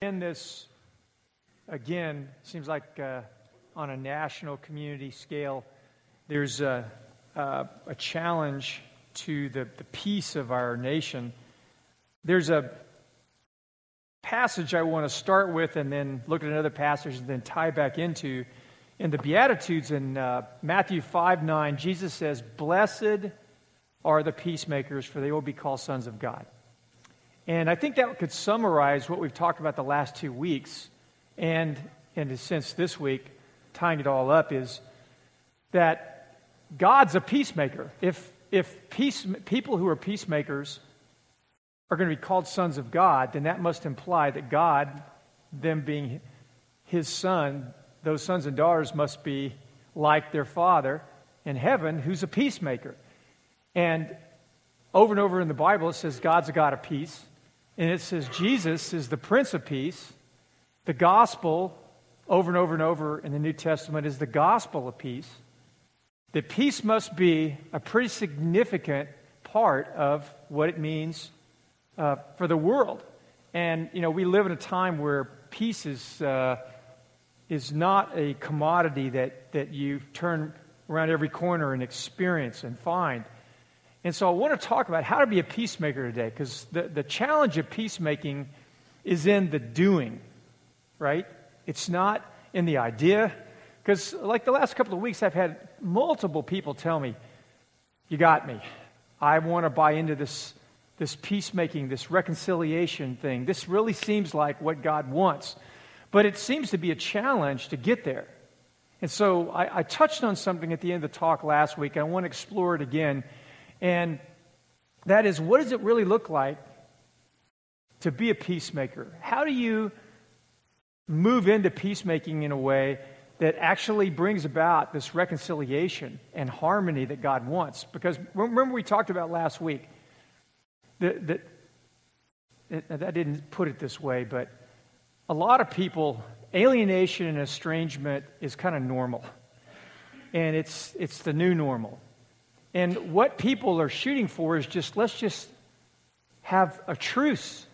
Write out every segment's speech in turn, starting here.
in this, again, seems like uh, on a national community scale, there's a, a, a challenge to the, the peace of our nation. There's a passage I want to start with and then look at another passage and then tie back into. In the Beatitudes in uh, Matthew 5 9, Jesus says, Blessed are the peacemakers, for they will be called sons of God. And I think that could summarize what we've talked about the last two weeks. And in a sense, this week, tying it all up, is that God's a peacemaker. If, if peace, people who are peacemakers are going to be called sons of God, then that must imply that God, them being his son, those sons and daughters must be like their father in heaven, who's a peacemaker. And over and over in the Bible, it says God's a God of peace. And it says Jesus is the Prince of Peace. The gospel, over and over and over in the New Testament, is the gospel of peace. That peace must be a pretty significant part of what it means uh, for the world. And, you know, we live in a time where peace is, uh, is not a commodity that, that you turn around every corner and experience and find. And so I want to talk about how to be a peacemaker today because the, the challenge of peacemaking is in the doing, right? It's not in the idea. Because, like the last couple of weeks, I've had multiple people tell me, You got me. I want to buy into this, this peacemaking, this reconciliation thing. This really seems like what God wants. But it seems to be a challenge to get there. And so I, I touched on something at the end of the talk last week. I want to explore it again and that is, what does it really look like to be a peacemaker? How do you move into peacemaking in a way that actually brings about this reconciliation and harmony that God wants? Because remember, we talked about last week that, that, that didn't put it this way, but a lot of people, alienation and estrangement is kind of normal. And it's, it's the new normal. And what people are shooting for is just let's just have a truce.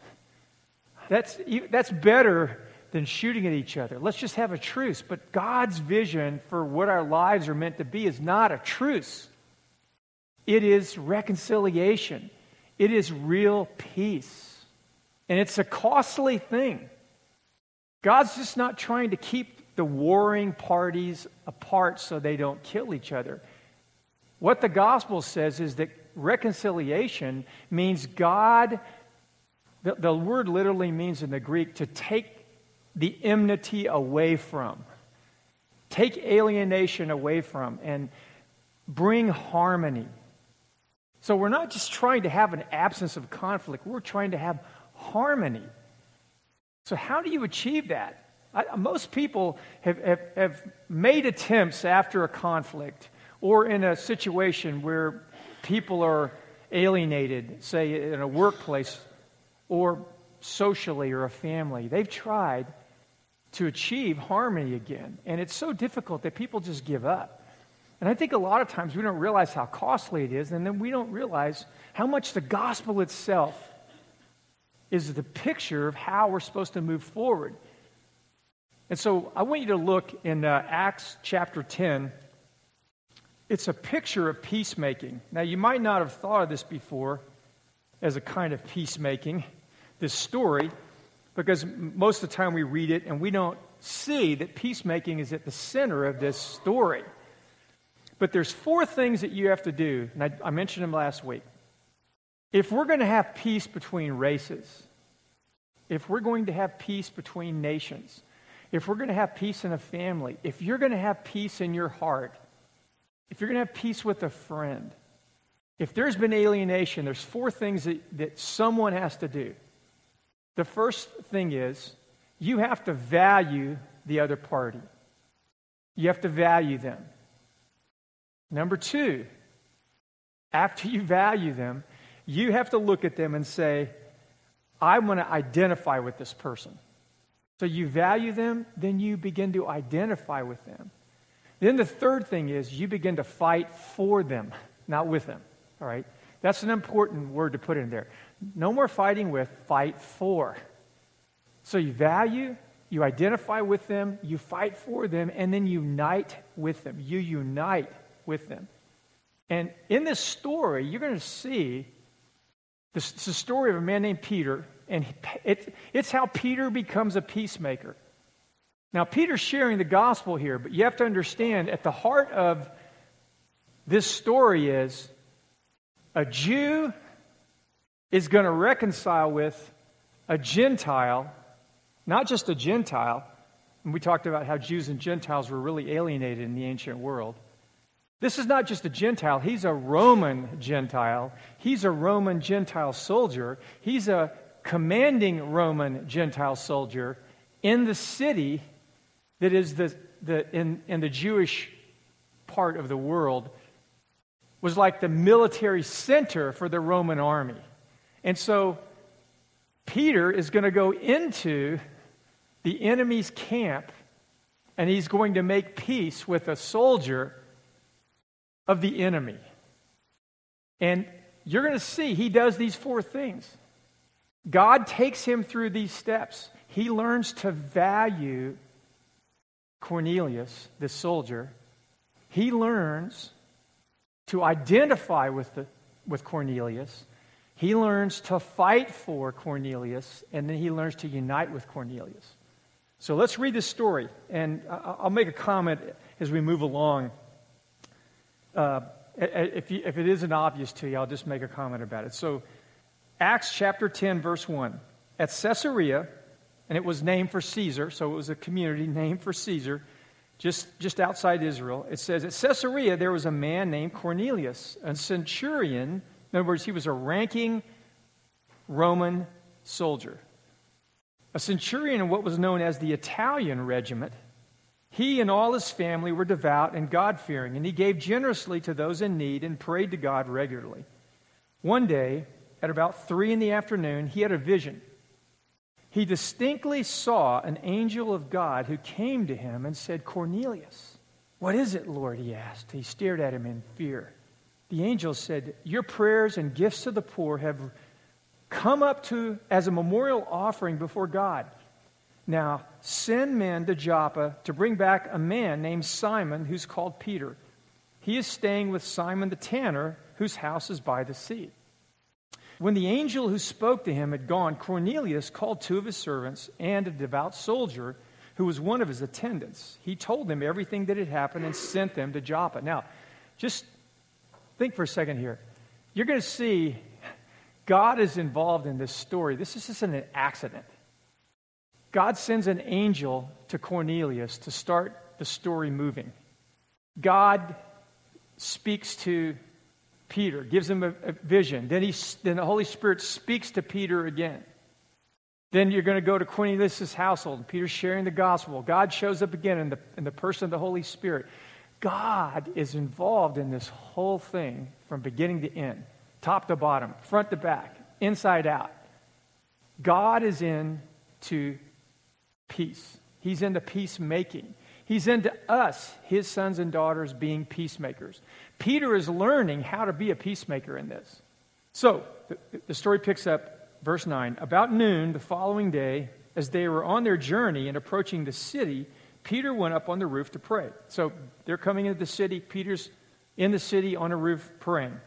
That's, that's better than shooting at each other. Let's just have a truce. But God's vision for what our lives are meant to be is not a truce, it is reconciliation, it is real peace. And it's a costly thing. God's just not trying to keep the warring parties apart so they don't kill each other. What the gospel says is that reconciliation means God, the, the word literally means in the Greek to take the enmity away from, take alienation away from, and bring harmony. So we're not just trying to have an absence of conflict, we're trying to have harmony. So, how do you achieve that? I, most people have, have, have made attempts after a conflict or in a situation where people are alienated, say in a workplace or socially or a family, they've tried to achieve harmony again. And it's so difficult that people just give up. And I think a lot of times we don't realize how costly it is, and then we don't realize how much the gospel itself is the picture of how we're supposed to move forward. And so I want you to look in uh, Acts chapter 10 it's a picture of peacemaking. Now, you might not have thought of this before as a kind of peacemaking, this story, because most of the time we read it and we don't see that peacemaking is at the center of this story. But there's four things that you have to do, and I, I mentioned them last week. If we're going to have peace between races, if we're going to have peace between nations, if we're going to have peace in a family, if you're going to have peace in your heart, if you're going to have peace with a friend, if there's been alienation, there's four things that, that someone has to do. The first thing is you have to value the other party, you have to value them. Number two, after you value them, you have to look at them and say, I want to identify with this person. So you value them, then you begin to identify with them. Then the third thing is you begin to fight for them, not with them. All right? That's an important word to put in there. No more fighting with, fight for. So you value, you identify with them, you fight for them, and then you unite with them. You unite with them. And in this story, you're going to see this, it's the story of a man named Peter, and it, it's how Peter becomes a peacemaker. Now, Peter's sharing the gospel here, but you have to understand at the heart of this story is a Jew is going to reconcile with a Gentile, not just a Gentile. And we talked about how Jews and Gentiles were really alienated in the ancient world. This is not just a Gentile, he's a Roman Gentile. He's a Roman Gentile soldier. He's a commanding Roman Gentile soldier in the city that is the, the, in, in the Jewish part of the world was like the military center for the Roman army. And so Peter is going to go into the enemy's camp and he's going to make peace with a soldier of the enemy. And you're going to see he does these four things. God takes him through these steps. He learns to value Cornelius, this soldier. He learns to identify with, the, with Cornelius. He learns to fight for Cornelius, and then he learns to unite with Cornelius. So let's read this story, and I'll make a comment as we move along. Uh, if, you, if it isn't obvious to you, I'll just make a comment about it. So, Acts chapter 10, verse 1. At Caesarea, and it was named for Caesar, so it was a community named for Caesar, just, just outside Israel. It says, At Caesarea, there was a man named Cornelius, a centurion. In other words, he was a ranking Roman soldier. A centurion in what was known as the Italian regiment he and all his family were devout and God fearing, and he gave generously to those in need and prayed to God regularly. One day, at about three in the afternoon, he had a vision. He distinctly saw an angel of God who came to him and said, Cornelius. What is it, Lord? he asked. He stared at him in fear. The angel said, Your prayers and gifts to the poor have come up to as a memorial offering before God. Now, send men to Joppa to bring back a man named Simon who's called Peter. He is staying with Simon the tanner, whose house is by the sea. When the angel who spoke to him had gone, Cornelius called two of his servants and a devout soldier who was one of his attendants. He told them everything that had happened and sent them to Joppa. Now, just think for a second here. You're going to see God is involved in this story. This isn't an accident. God sends an angel to Cornelius to start the story moving. God speaks to Peter, gives him a, a vision. Then, he, then the Holy Spirit speaks to Peter again. Then you're going to go to Cornelius' household. and Peter's sharing the gospel. God shows up again in the, in the person of the Holy Spirit. God is involved in this whole thing from beginning to end, top to bottom, front to back, inside out. God is in to peace. He's into peacemaking. He's into us, his sons and daughters, being peacemakers. Peter is learning how to be a peacemaker in this. So, the, the story picks up, verse 9. About noon the following day, as they were on their journey and approaching the city, Peter went up on the roof to pray. So, they're coming into the city. Peter's in the city on a roof praying.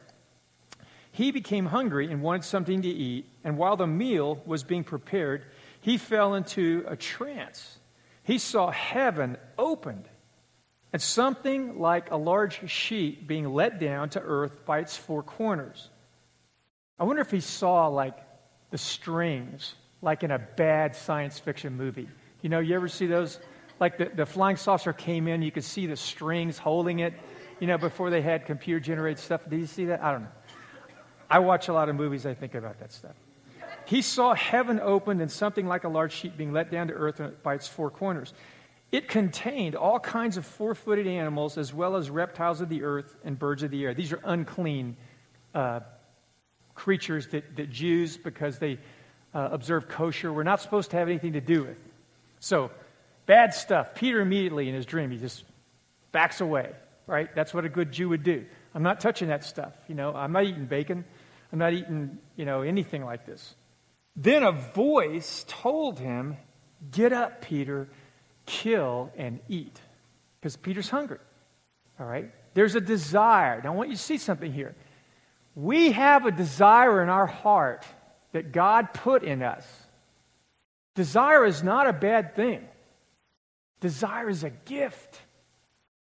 He became hungry and wanted something to eat, and while the meal was being prepared, he fell into a trance. He saw heaven opened and something like a large sheet being let down to earth by its four corners. I wonder if he saw like the strings, like in a bad science fiction movie. You know, you ever see those? Like the, the flying saucer came in, you could see the strings holding it, you know, before they had computer generated stuff. Did you see that? I don't know. I watch a lot of movies, I think about that stuff he saw heaven opened and something like a large sheet being let down to earth by its four corners. It contained all kinds of four footed animals as well as reptiles of the earth and birds of the air. These are unclean uh, creatures that, that Jews, because they uh, observe kosher, were not supposed to have anything to do with. So, bad stuff. Peter immediately in his dream, he just backs away, right? That's what a good Jew would do. I'm not touching that stuff. You know, I'm not eating bacon. I'm not eating, you know, anything like this. Then a voice told him, Get up, Peter, kill and eat. Because Peter's hungry. All right? There's a desire. Now, I want you to see something here. We have a desire in our heart that God put in us. Desire is not a bad thing, desire is a gift.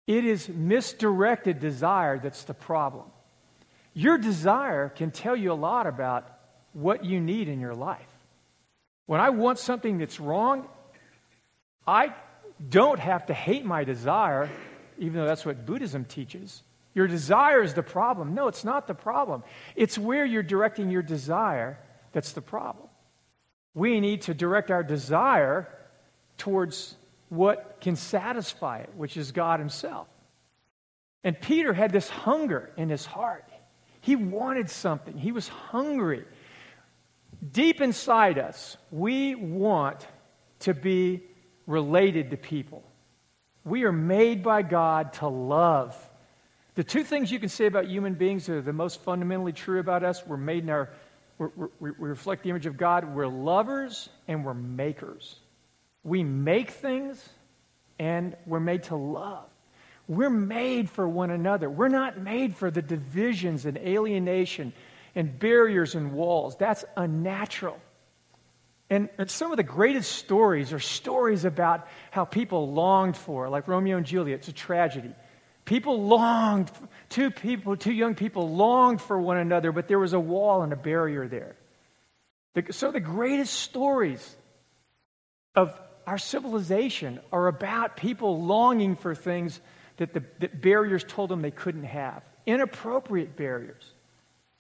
It is misdirected desire that's the problem. Your desire can tell you a lot about what you need in your life. When I want something that's wrong, I don't have to hate my desire, even though that's what Buddhism teaches. Your desire is the problem. No, it's not the problem. It's where you're directing your desire that's the problem. We need to direct our desire towards what can satisfy it, which is God Himself. And Peter had this hunger in his heart. He wanted something, he was hungry. Deep inside us, we want to be related to people. We are made by God to love. The two things you can say about human beings that are the most fundamentally true about us we're made in our, we're, we're, we reflect the image of God. We're lovers and we're makers. We make things and we're made to love. We're made for one another. We're not made for the divisions and alienation and barriers and walls. That's unnatural. And, and, some of the greatest stories are stories about how people longed for, like Romeo and Juliet. It's a tragedy. People longed, two people, two young people longed for one another, but there was a wall and a barrier there. The, so the greatest stories of our civilization are about people longing for things that the that barriers told them they couldn't have. Inappropriate barriers.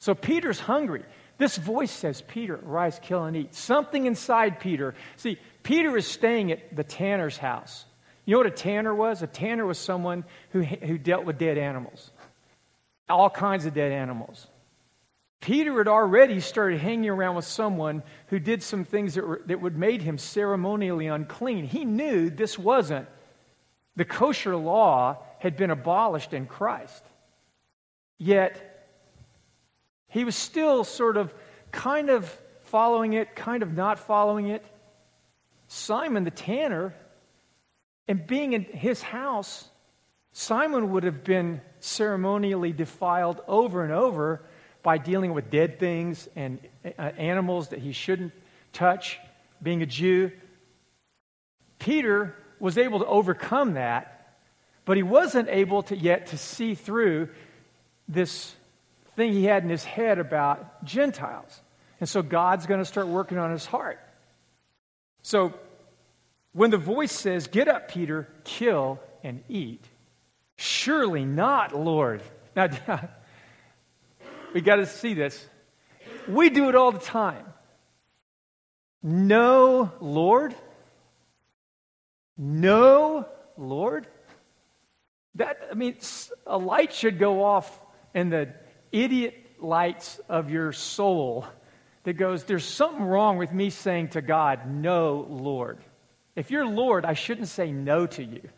So Peter's hungry. This voice says, Peter, rise, kill, and eat. Something inside Peter. See, Peter is staying at the tanner's house. You know what a tanner was? A tanner was someone who, who dealt with dead animals, all kinds of dead animals. Peter had already started hanging around with someone who did some things that, were, that would made him ceremonially unclean. He knew this wasn't the kosher law had been abolished in Christ. Yet he was still sort of kind of following it, kind of not following it. Simon the tanner, and being in his house, Simon would have been ceremonially defiled over and over by dealing with dead things and uh, animals that he shouldn't touch, being a Jew. Peter was able to overcome that, but he wasn't able to yet to see through this thing he had in his head about Gentiles. And so God's going to start working on his heart. So when the voice says, Get up, Peter, kill and eat, surely not, Lord. Now, we got to see this. We do it all the time. No, Lord. No, Lord. That, I mean, a light should go off in the idiot lights of your soul that goes, There's something wrong with me saying to God, No, Lord. If you're Lord, I shouldn't say no to you.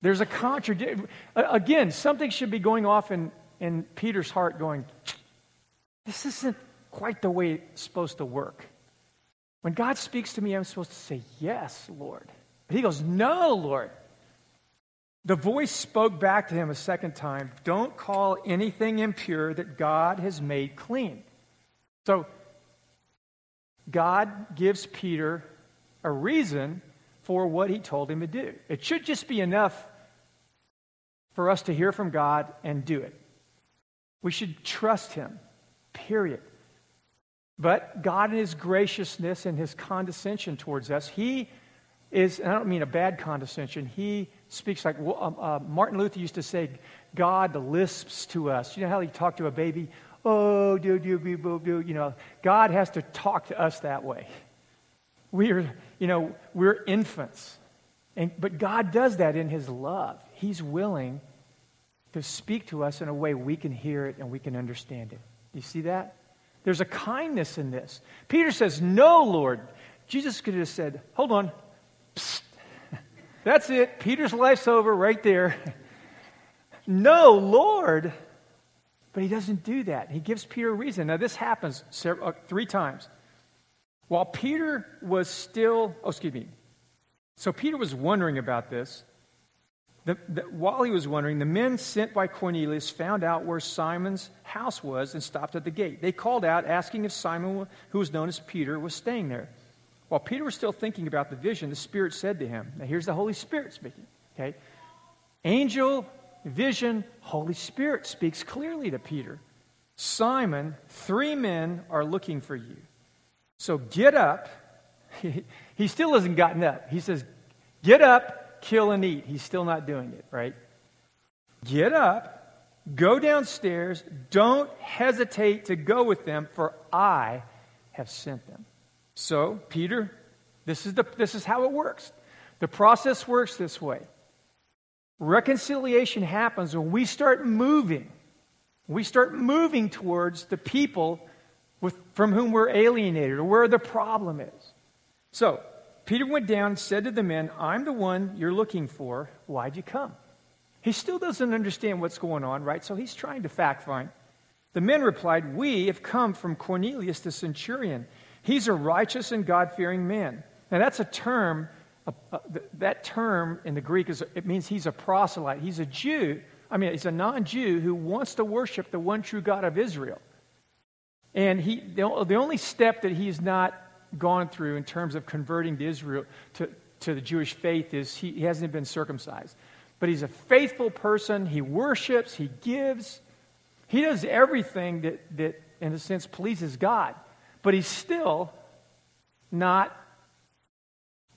There's a contradiction. Again, something should be going off in, in Peter's heart, going, This isn't quite the way it's supposed to work. When God speaks to me, I'm supposed to say, Yes, Lord. But he goes, No, Lord. The voice spoke back to him a second time Don't call anything impure that God has made clean. So, God gives Peter a reason for what he told him to do. It should just be enough for us to hear from God and do it. We should trust him, period. But God, in his graciousness and his condescension towards us, he is, I don't mean a bad condescension, he speaks like um, uh, Martin Luther used to say, God lisps to us. You know how he talked to a baby? Oh, do, do, do, do, do. You know, God has to talk to us that way. We are, you know, we're infants. And, but God does that in his love. He's willing to speak to us in a way we can hear it and we can understand it. You see that? There's a kindness in this. Peter says, No, Lord. Jesus could have said, Hold on. That's it. Peter's life's over right there. no, Lord. But he doesn't do that. He gives Peter a reason. Now, this happens several, uh, three times. While Peter was still, oh, excuse me. So Peter was wondering about this. The, the, while he was wondering, the men sent by Cornelius found out where Simon's house was and stopped at the gate. They called out, asking if Simon, who was known as Peter, was staying there. While Peter was still thinking about the vision, the Spirit said to him, Now here's the Holy Spirit speaking, okay? Angel, vision, Holy Spirit speaks clearly to Peter. Simon, three men are looking for you. So get up. he still hasn't gotten up. He says, Get up, kill and eat. He's still not doing it, right? Get up, go downstairs. Don't hesitate to go with them, for I have sent them. So, Peter, this is, the, this is how it works. The process works this way. Reconciliation happens when we start moving. We start moving towards the people with, from whom we're alienated or where the problem is. So, Peter went down and said to the men, I'm the one you're looking for. Why'd you come? He still doesn't understand what's going on, right? So he's trying to fact find. The men replied, We have come from Cornelius the centurion. He's a righteous and God fearing man. Now, that's a term, uh, uh, that term in the Greek is, it means he's a proselyte. He's a Jew, I mean, he's a non Jew who wants to worship the one true God of Israel. And he, the, the only step that he's not gone through in terms of converting to Israel, to, to the Jewish faith, is he, he hasn't been circumcised. But he's a faithful person. He worships, he gives, he does everything that, that in a sense, pleases God. But he's still not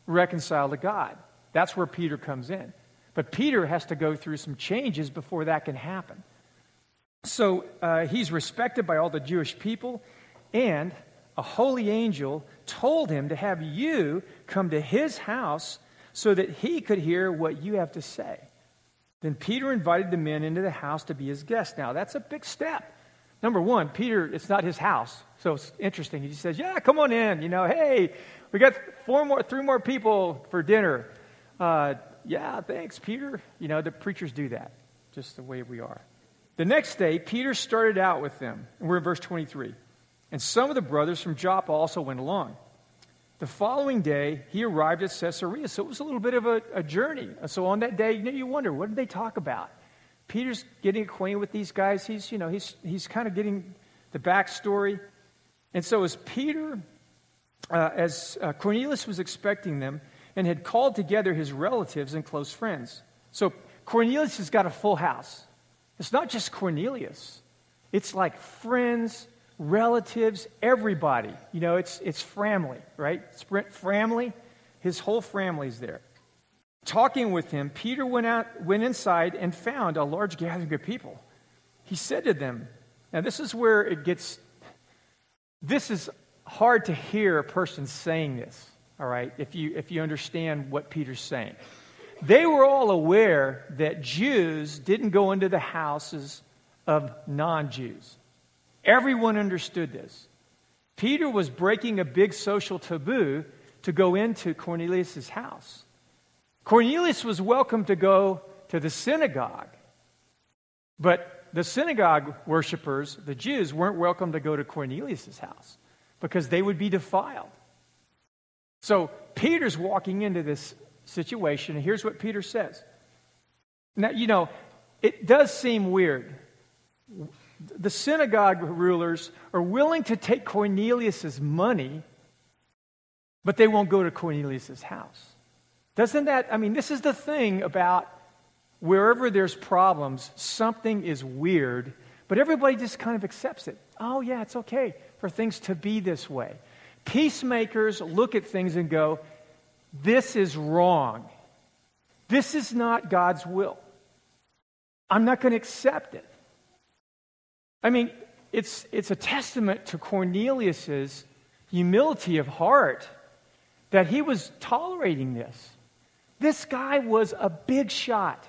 reconciled to God. That's where Peter comes in. But Peter has to go through some changes before that can happen. So uh, he's respected by all the Jewish people, and a holy angel told him to have you come to his house so that he could hear what you have to say. Then Peter invited the men into the house to be his guests. Now, that's a big step. Number one, Peter, it's not his house. So it's interesting. He says, Yeah, come on in. You know, hey, we got four more, three more people for dinner. Uh, yeah, thanks, Peter. You know, the preachers do that, just the way we are. The next day, Peter started out with them. And we're in verse 23. And some of the brothers from Joppa also went along. The following day, he arrived at Caesarea. So it was a little bit of a, a journey. So on that day, you, know, you wonder, what did they talk about? Peter's getting acquainted with these guys. He's, you know, he's, he's kind of getting the backstory. And so as Peter, uh, as uh, Cornelius was expecting them and had called together his relatives and close friends. So Cornelius has got a full house. It's not just Cornelius, it's like friends, relatives, everybody. You know, it's, it's family, right? Sprint family. His whole family's there. Talking with him, Peter went, out, went inside and found a large gathering of people. He said to them, Now, this is where it gets, this is hard to hear a person saying this, all right, if you, if you understand what Peter's saying. They were all aware that Jews didn't go into the houses of non Jews. Everyone understood this. Peter was breaking a big social taboo to go into Cornelius' house. Cornelius was welcome to go to the synagogue, but the synagogue worshippers, the Jews, weren't welcome to go to Cornelius' house because they would be defiled. So Peter's walking into this situation. And here's what Peter says. Now, you know, it does seem weird. The synagogue rulers are willing to take Cornelius's money, but they won't go to Cornelius's house. Doesn't that, I mean, this is the thing about wherever there's problems, something is weird, but everybody just kind of accepts it. Oh, yeah, it's okay for things to be this way. Peacemakers look at things and go, this is wrong. This is not God's will. I'm not going to accept it. I mean, it's, it's a testament to Cornelius's humility of heart that he was tolerating this. This guy was a big shot.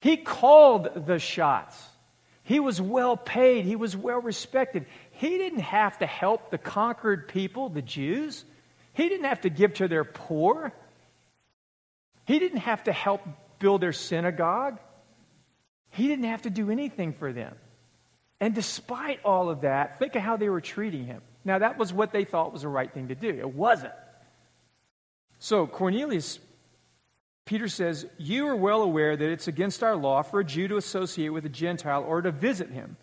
He called the shots. He was well paid. He was well respected. He didn't have to help the conquered people, the Jews. He didn't have to give to their poor. He didn't have to help build their synagogue. He didn't have to do anything for them. And despite all of that, think of how they were treating him. Now, that was what they thought was the right thing to do. It wasn't. So, Cornelius, Peter says, You are well aware that it's against our law for a Jew to associate with a Gentile or to visit him.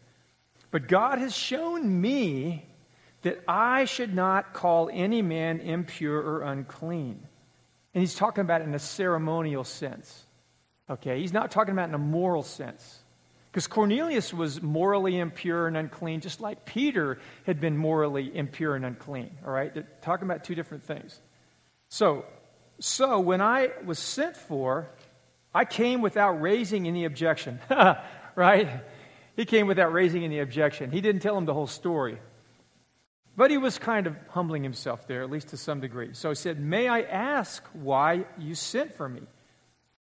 But God has shown me that I should not call any man impure or unclean. And he's talking about it in a ceremonial sense. Okay? He's not talking about in a moral sense. Because Cornelius was morally impure and unclean, just like Peter had been morally impure and unclean. All right? They're talking about two different things. So, so when I was sent for, I came without raising any objection. right? He came without raising any objection. He didn't tell him the whole story. But he was kind of humbling himself there, at least to some degree. So he said, May I ask why you sent for me?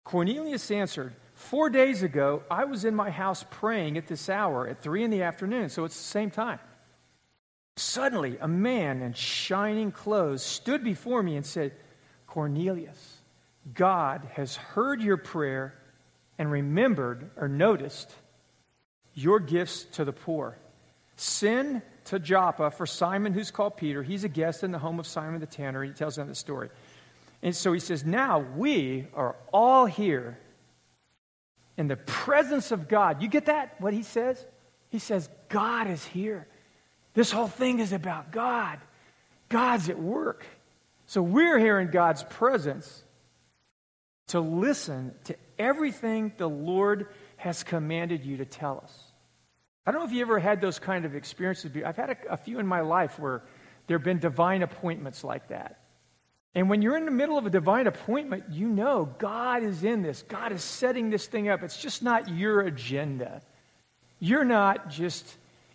Cornelius answered, Four days ago, I was in my house praying at this hour at three in the afternoon, so it's the same time. Suddenly, a man in shining clothes stood before me and said, Cornelius, God has heard your prayer and remembered or noticed your gifts to the poor. Send to Joppa for Simon, who's called Peter. He's a guest in the home of Simon the tanner. He tells them the story. And so he says, Now we are all here in the presence of God. You get that? What he says? He says, God is here. This whole thing is about God. God's at work. So we're here in God's presence to listen to everything the Lord has commanded you to tell us. I don't know if you ever had those kind of experiences. I've had a, a few in my life where there have been divine appointments like that. And when you're in the middle of a divine appointment, you know God is in this. God is setting this thing up. It's just not your agenda. You're not just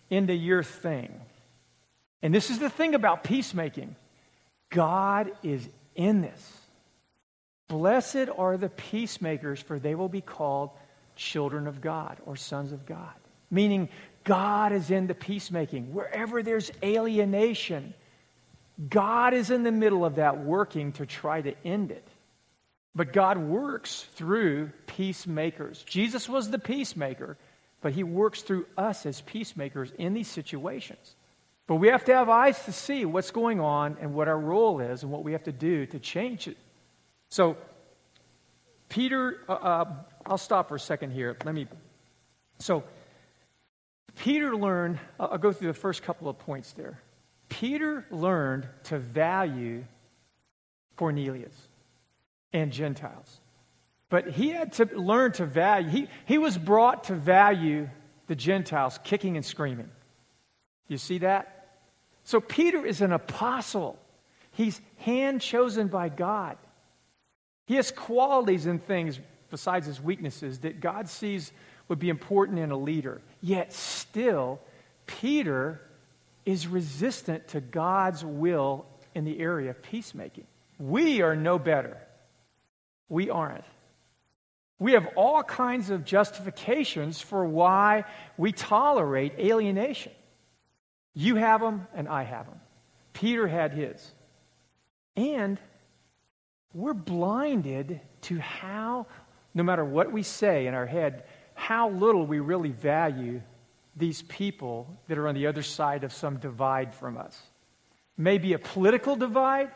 into your thing. And this is the thing about peacemaking God is in this. Blessed are the peacemakers, for they will be called children of God or sons of God meaning God is in the peacemaking. Wherever there's alienation, God is in the middle of that working to try to end it. But God works through peacemakers. Jesus was the peacemaker, but he works through us as peacemakers in these situations. But we have to have eyes to see what's going on and what our role is and what we have to do to change it. So, Peter, uh, uh, I'll stop for a second here. Let me. So, Peter learned, I'll go through the first couple of points there. Peter learned to value Cornelius and Gentiles. But he had to learn to value, he, he was brought to value the Gentiles kicking and screaming. You see that? So Peter is an apostle. He's hand chosen by God. He has qualities and things besides his weaknesses that God sees would be important in a leader. Yet still, Peter is resistant to God's will in the area of peacemaking. We are no better. We aren't. We have all kinds of justifications for why we tolerate alienation. You have them, and I have them. Peter had his. And we're blinded to how, no matter what we say in our head, how little we really value these people that are on the other side of some divide from us. Maybe a political divide,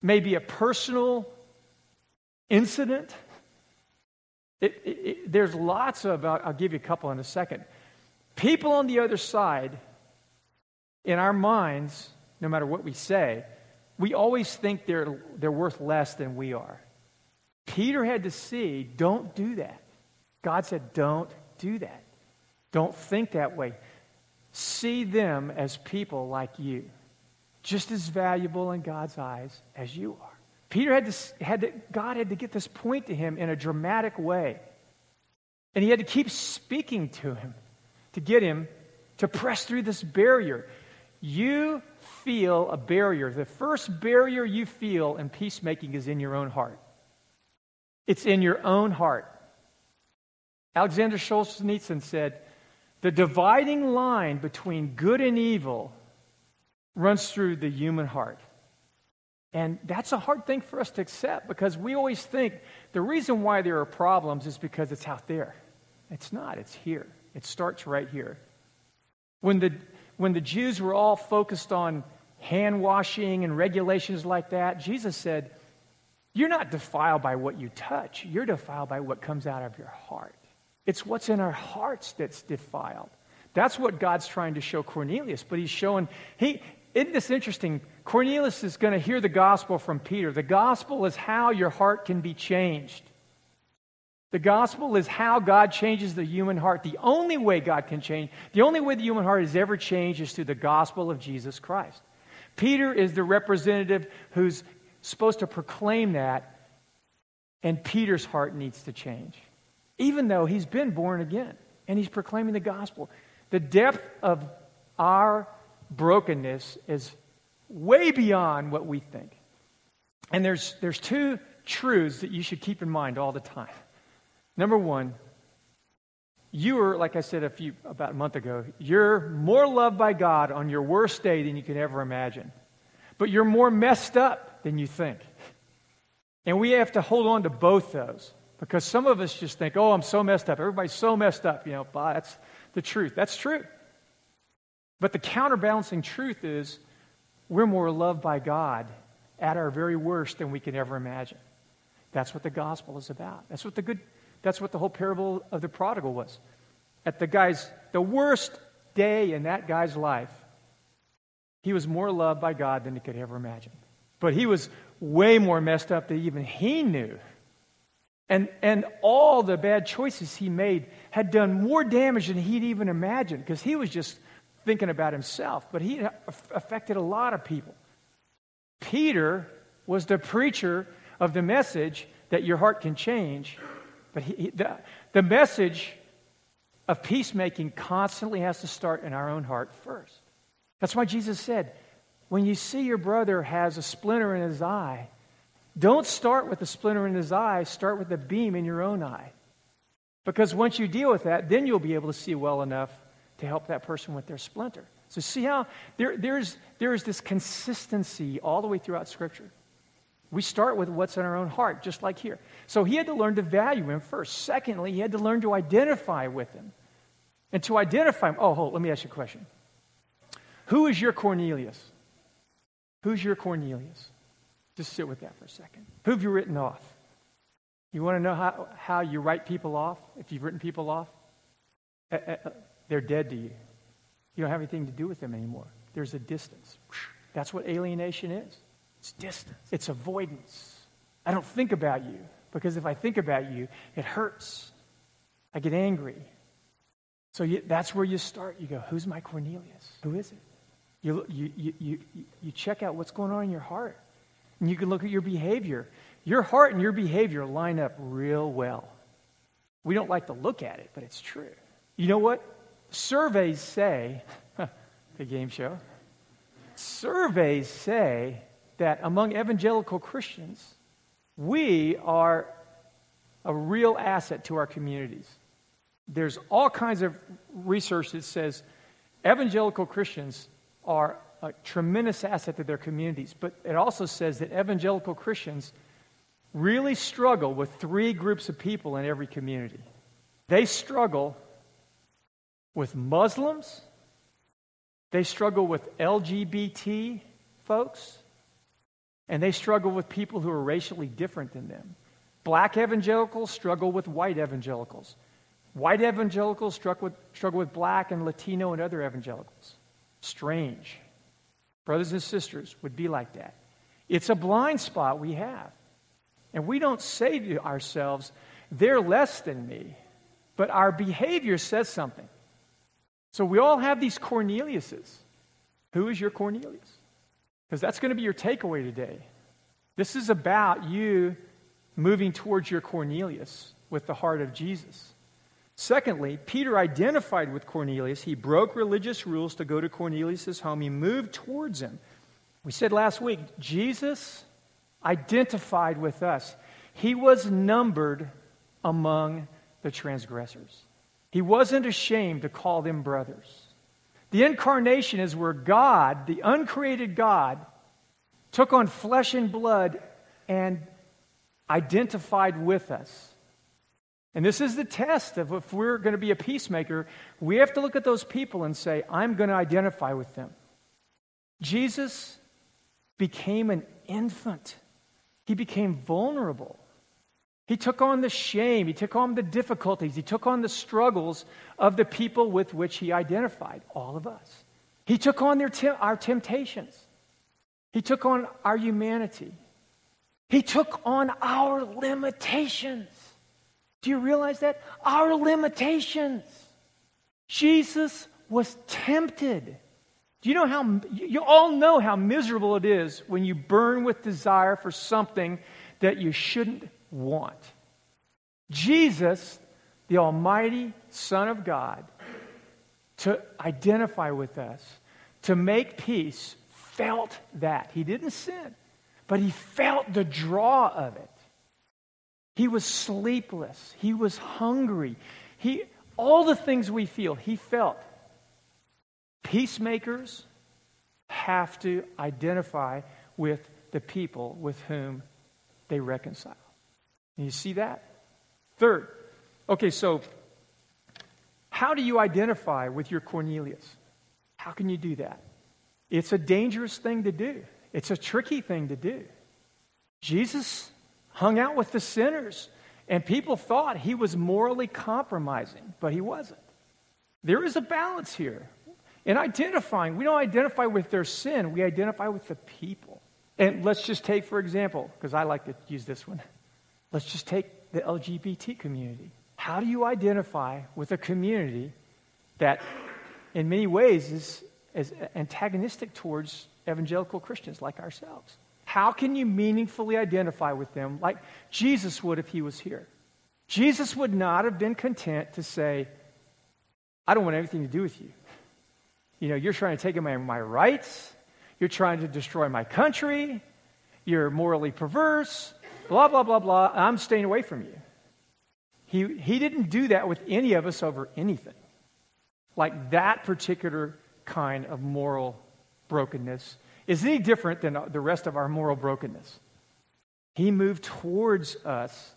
maybe a personal incident. It, it, it, there's lots of, I'll, I'll give you a couple in a second. People on the other side, in our minds, no matter what we say, we always think they're, they're worth less than we are. Peter had to see, don't do that. God said, don't do that. Don't think that way. See them as people like you, just as valuable in God's eyes as you are. Peter had to, had to, God had to get this point to him in a dramatic way. And he had to keep speaking to him to get him to press through this barrier. You feel a barrier. The first barrier you feel in peacemaking is in your own heart. It's in your own heart. Alexander Solzhenitsyn said, The dividing line between good and evil runs through the human heart. And that's a hard thing for us to accept because we always think the reason why there are problems is because it's out there. It's not, it's here. It starts right here. When the, when the Jews were all focused on hand washing and regulations like that, Jesus said, You're not defiled by what you touch, you're defiled by what comes out of your heart. It's what's in our hearts that's defiled. That's what God's trying to show Cornelius, but he's showing, he, isn't this interesting? Cornelius is going to hear the gospel from Peter. The gospel is how your heart can be changed. The gospel is how God changes the human heart. The only way God can change, the only way the human heart is ever changed is through the gospel of Jesus Christ. Peter is the representative who's supposed to proclaim that, and Peter's heart needs to change, even though he's been born again and he's proclaiming the gospel. The depth of our brokenness is way beyond what we think. And there's, there's two truths that you should keep in mind all the time. Number one, you are, like I said a few about a month ago, you're more loved by God on your worst day than you can ever imagine. But you're more messed up than you think. And we have to hold on to both those. Because some of us just think, oh, I'm so messed up. Everybody's so messed up. You know, bah, that's the truth. That's true. But the counterbalancing truth is we're more loved by God at our very worst than we can ever imagine. That's what the gospel is about. That's what the good that's what the whole parable of the prodigal was. At the guy's, the worst day in that guy's life, he was more loved by God than he could ever imagine. But he was way more messed up than even he knew. And, and all the bad choices he made had done more damage than he'd even imagined because he was just thinking about himself. But he affected a lot of people. Peter was the preacher of the message that your heart can change but he, he, the, the message of peacemaking constantly has to start in our own heart first. That's why Jesus said, when you see your brother has a splinter in his eye, don't start with the splinter in his eye, start with the beam in your own eye. Because once you deal with that, then you'll be able to see well enough to help that person with their splinter. So, see how there, there's, there's this consistency all the way throughout Scripture. We start with what's in our own heart, just like here. So he had to learn to value him first. Secondly, he had to learn to identify with him. And to identify him, oh, hold, let me ask you a question. Who is your Cornelius? Who's your Cornelius? Just sit with that for a second. Who have you written off? You want to know how, how you write people off, if you've written people off? Uh, uh, uh, they're dead to you. You don't have anything to do with them anymore. There's a distance. That's what alienation is. It's distance, it's avoidance. I don't think about you because if I think about you, it hurts. I get angry. So you, that's where you start. You go, Who's my Cornelius? Who is it? You, you, you, you, you check out what's going on in your heart. And you can look at your behavior. Your heart and your behavior line up real well. We don't like to look at it, but it's true. You know what? Surveys say, the game show, surveys say that among evangelical Christians, we are a real asset to our communities. There's all kinds of research that says evangelical Christians are a tremendous asset to their communities, but it also says that evangelical Christians really struggle with three groups of people in every community. They struggle with Muslims, they struggle with LGBT folks, and they struggle with people who are racially different than them. Black evangelicals struggle with white evangelicals. White evangelicals struggle with, struggle with black and Latino and other evangelicals. Strange. Brothers and sisters would be like that. It's a blind spot we have. And we don't say to ourselves, they're less than me, but our behavior says something. So we all have these Corneliuses. Who is your Cornelius? Because that's going to be your takeaway today. This is about you moving towards your Cornelius with the heart of Jesus. Secondly, Peter identified with Cornelius. He broke religious rules to go to Cornelius' home. He moved towards him. We said last week, Jesus identified with us. He was numbered among the transgressors. He wasn't ashamed to call them brothers. The incarnation is where God, the uncreated God, took on flesh and blood and identified with us. And this is the test of if we're going to be a peacemaker, we have to look at those people and say, I'm going to identify with them. Jesus became an infant, he became vulnerable. He took on the shame, he took on the difficulties, he took on the struggles of the people with which he identified, all of us. He took on their te- our temptations, he took on our humanity, he took on our limitations. Do you realize that? Our limitations. Jesus was tempted. Do you know how, you all know how miserable it is when you burn with desire for something that you shouldn't want. Jesus, the Almighty Son of God, to identify with us, to make peace, felt that. He didn't sin, but he felt the draw of it. He was sleepless. He was hungry. He, all the things we feel, he felt. Peacemakers have to identify with the people with whom they reconcile. You see that? Third, okay, so how do you identify with your Cornelius? How can you do that? It's a dangerous thing to do, it's a tricky thing to do. Jesus hung out with the sinners, and people thought he was morally compromising, but he wasn't. There is a balance here. In identifying, we don't identify with their sin, we identify with the people. And let's just take, for example, because I like to use this one. Let's just take the LGBT community. How do you identify with a community that, in many ways, is, is antagonistic towards evangelical Christians like ourselves? How can you meaningfully identify with them like Jesus would if he was here? Jesus would not have been content to say, I don't want anything to do with you. You know, you're trying to take away my rights. You're trying to destroy my country. You're morally perverse blah, blah, blah, blah. I'm staying away from you. He, he didn't do that with any of us over anything. Like that particular kind of moral brokenness is any different than the rest of our moral brokenness. He moved towards us.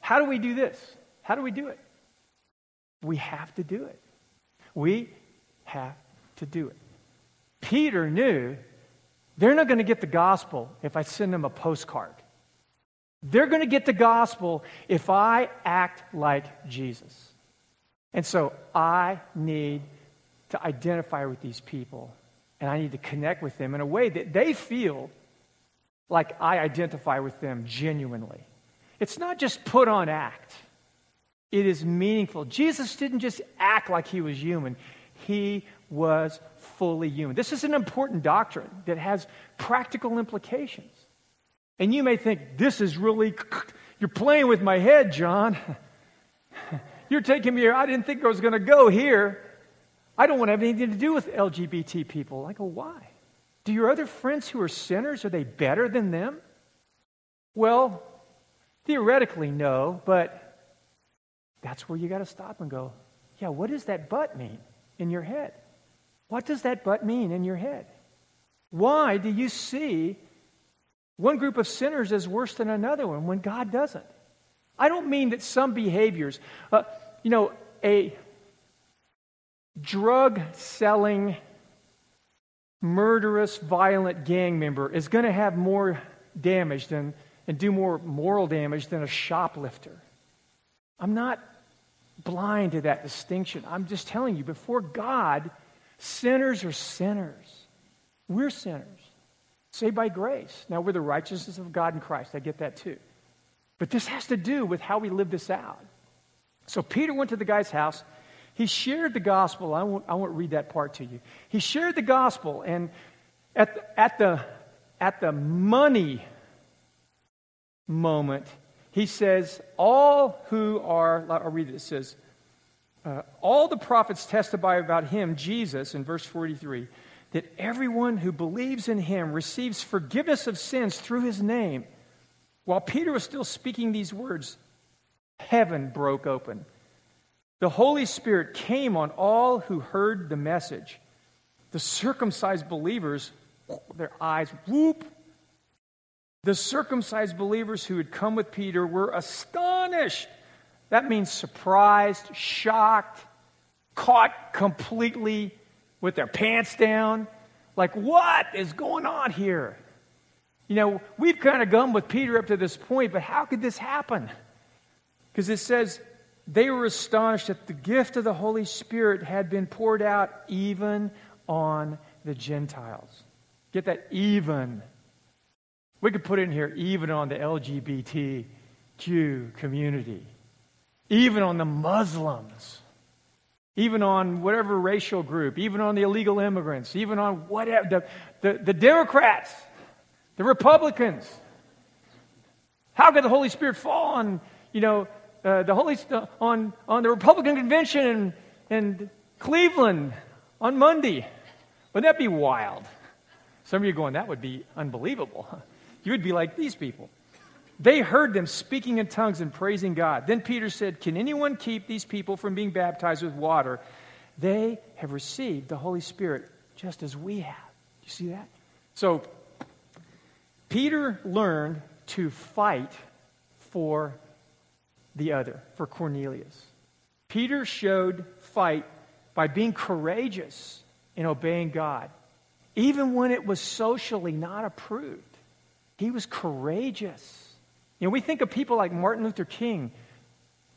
How do we do this? How do we do it? We have to do it. We have to do it. Peter knew they're not going to get the gospel if I send them a postcard. They're going to get the gospel if I act like Jesus. And so I need to identify with these people and I need to connect with them in a way that they feel like I identify with them genuinely. It's not just put on act, it is meaningful. Jesus didn't just act like he was human, he was fully human. This is an important doctrine that has practical implications. And you may think, this is really, you're playing with my head, John. You're taking me here. I didn't think I was going to go here. I don't want to have anything to do with LGBT people. I go, why? Do your other friends who are sinners, are they better than them? Well, theoretically, no, but that's where you got to stop and go, yeah, what does that but mean in your head? What does that but mean in your head? Why do you see one group of sinners is worse than another one when God doesn't. I don't mean that some behaviors, uh, you know, a drug selling, murderous, violent gang member is going to have more damage than, and do more moral damage than a shoplifter. I'm not blind to that distinction. I'm just telling you, before God, sinners are sinners. We're sinners. Saved by grace. Now we're the righteousness of God in Christ. I get that too. But this has to do with how we live this out. So Peter went to the guy's house. He shared the gospel. I won't, I won't read that part to you. He shared the gospel, and at the, at the, at the money moment, he says, All who are, I'll read it, it says, uh, All the prophets testify about him, Jesus, in verse 43 that everyone who believes in him receives forgiveness of sins through his name. While Peter was still speaking these words, heaven broke open. The Holy Spirit came on all who heard the message. The circumcised believers, their eyes whoop. The circumcised believers who had come with Peter were astonished That means surprised, shocked, caught completely with their pants down. Like, what is going on here? You know, we've kind of gone with Peter up to this point, but how could this happen? Because it says, they were astonished that the gift of the Holy Spirit had been poured out even on the Gentiles. Get that even. We could put in here even on the LGBTQ community, even on the Muslims, even on whatever racial group, even on the illegal immigrants, even on whatever, the, the, the Democrats, the Republicans. How could the Holy Spirit fall on, you know, uh, the Holy on on the Republican convention in, in Cleveland on Monday? Wouldn't that be wild? Some of you going, that would be unbelievable. You would be like these people. They heard them speaking in tongues and praising God. Then Peter said, Can anyone keep these people from being baptized with water? They have received the Holy Spirit just as we have. You see that? So, Peter learned to fight for the other, for Cornelius. Peter showed fight by being courageous in obeying God, even when it was socially not approved. He was courageous. You know, we think of people like Martin Luther King.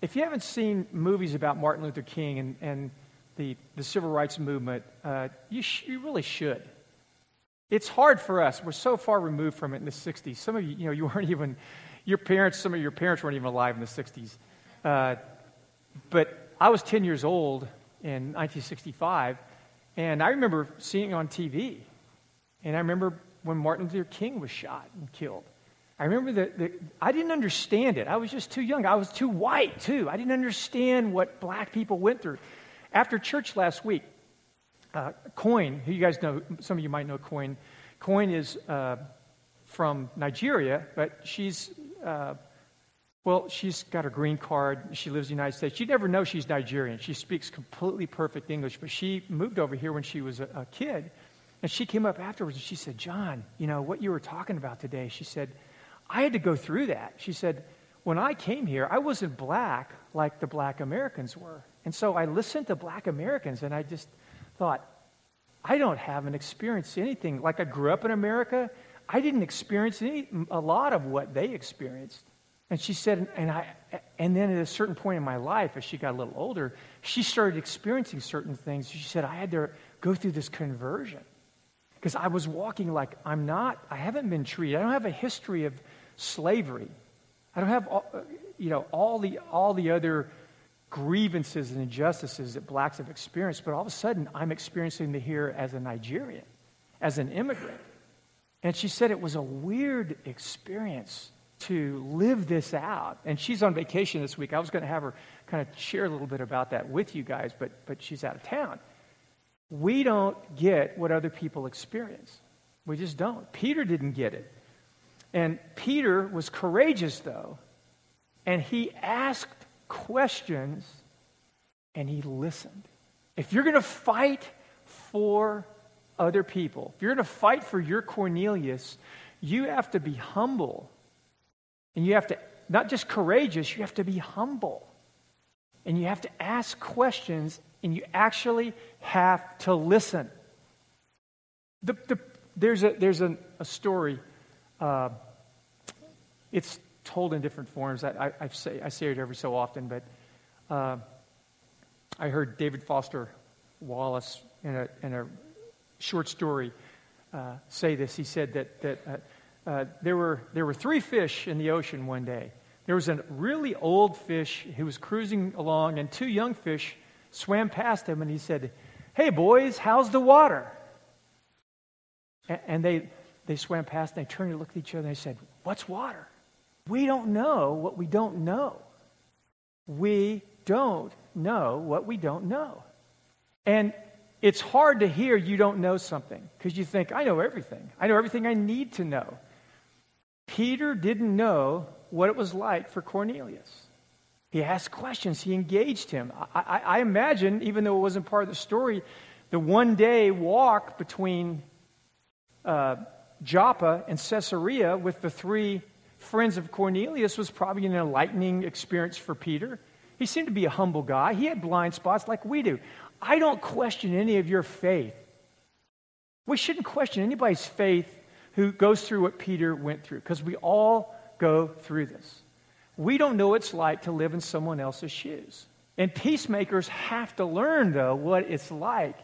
If you haven't seen movies about Martin Luther King and, and the, the civil rights movement, uh, you, sh- you really should. It's hard for us. We're so far removed from it in the 60s. Some of you, you know, you weren't even, your parents, some of your parents weren't even alive in the 60s. Uh, but I was 10 years old in 1965, and I remember seeing it on TV. And I remember when Martin Luther King was shot and killed. I remember that I didn't understand it. I was just too young. I was too white, too. I didn't understand what black people went through. After church last week, uh, Coin, who you guys know, some of you might know Coin. Coin is uh, from Nigeria, but she's, uh, well, she's got a green card. She lives in the United States. You never know she's Nigerian. She speaks completely perfect English, but she moved over here when she was a, a kid. And she came up afterwards and she said, John, you know, what you were talking about today, she said, I had to go through that. She said, when I came here, I wasn't black like the black Americans were. And so I listened to black Americans and I just thought, I don't have an experience anything. Like I grew up in America, I didn't experience any, a lot of what they experienced. And she said, and I, and then at a certain point in my life, as she got a little older, she started experiencing certain things. She said, I had to go through this conversion because I was walking like I'm not, I haven't been treated. I don't have a history of slavery. I don't have, all, you know, all the, all the other grievances and injustices that blacks have experienced, but all of a sudden I'm experiencing them here as a Nigerian, as an immigrant. And she said it was a weird experience to live this out. And she's on vacation this week. I was going to have her kind of share a little bit about that with you guys, but, but she's out of town. We don't get what other people experience. We just don't. Peter didn't get it. And Peter was courageous, though, and he asked questions and he listened. If you're going to fight for other people, if you're going to fight for your Cornelius, you have to be humble. And you have to, not just courageous, you have to be humble. And you have to ask questions, and you actually have to listen. The, the, there's a, there's a, a story. Uh, it's told in different forms. I, I, say, I say it every so often, but uh, I heard David Foster Wallace in a, in a short story uh, say this. He said that, that uh, uh, there, were, there were three fish in the ocean one day. There was a really old fish who was cruising along, and two young fish swam past him, and he said, Hey, boys, how's the water? And they, they swam past, and they turned to look at each other, and they said, What's water? We don't know what we don't know. We don't know what we don't know. And it's hard to hear you don't know something because you think, I know everything. I know everything I need to know. Peter didn't know what it was like for Cornelius. He asked questions, he engaged him. I, I, I imagine, even though it wasn't part of the story, the one day walk between uh, Joppa and Caesarea with the three friends of Cornelius was probably an enlightening experience for Peter. He seemed to be a humble guy. He had blind spots like we do. I don't question any of your faith. We shouldn't question anybody's faith who goes through what Peter went through because we all go through this. We don't know what it's like to live in someone else's shoes. And peacemakers have to learn, though, what it's like,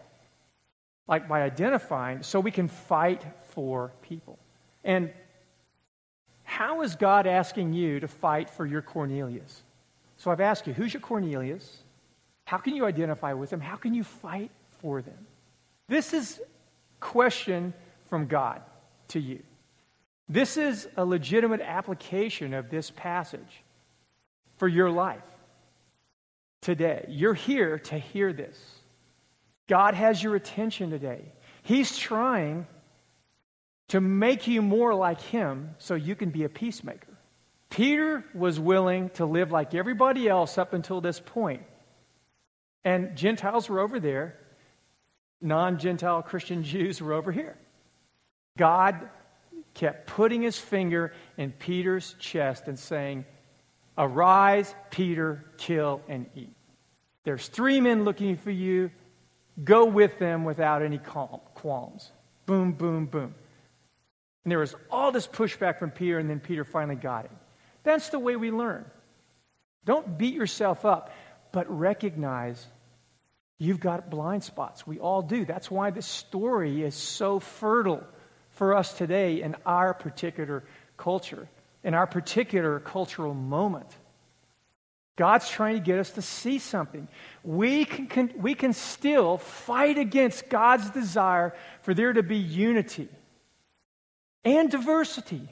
like by identifying, so we can fight for people. And how is God asking you to fight for your Cornelius? So I've asked you, who's your Cornelius? How can you identify with them? How can you fight for them? This is question from God to you. This is a legitimate application of this passage for your life today. You're here to hear this. God has your attention today. He's trying to make you more like Him so you can be a peacemaker. Peter was willing to live like everybody else up until this point. And Gentiles were over there, non Gentile Christian Jews were over here. God kept putting his finger in Peter's chest and saying, Arise, Peter, kill and eat. There's three men looking for you. Go with them without any qualms. Boom, boom, boom. And there was all this pushback from Peter, and then Peter finally got it. That's the way we learn. Don't beat yourself up, but recognize you've got blind spots. We all do. That's why this story is so fertile for us today in our particular culture in our particular cultural moment. God's trying to get us to see something. We can, can, we can still fight against God's desire for there to be unity and diversity.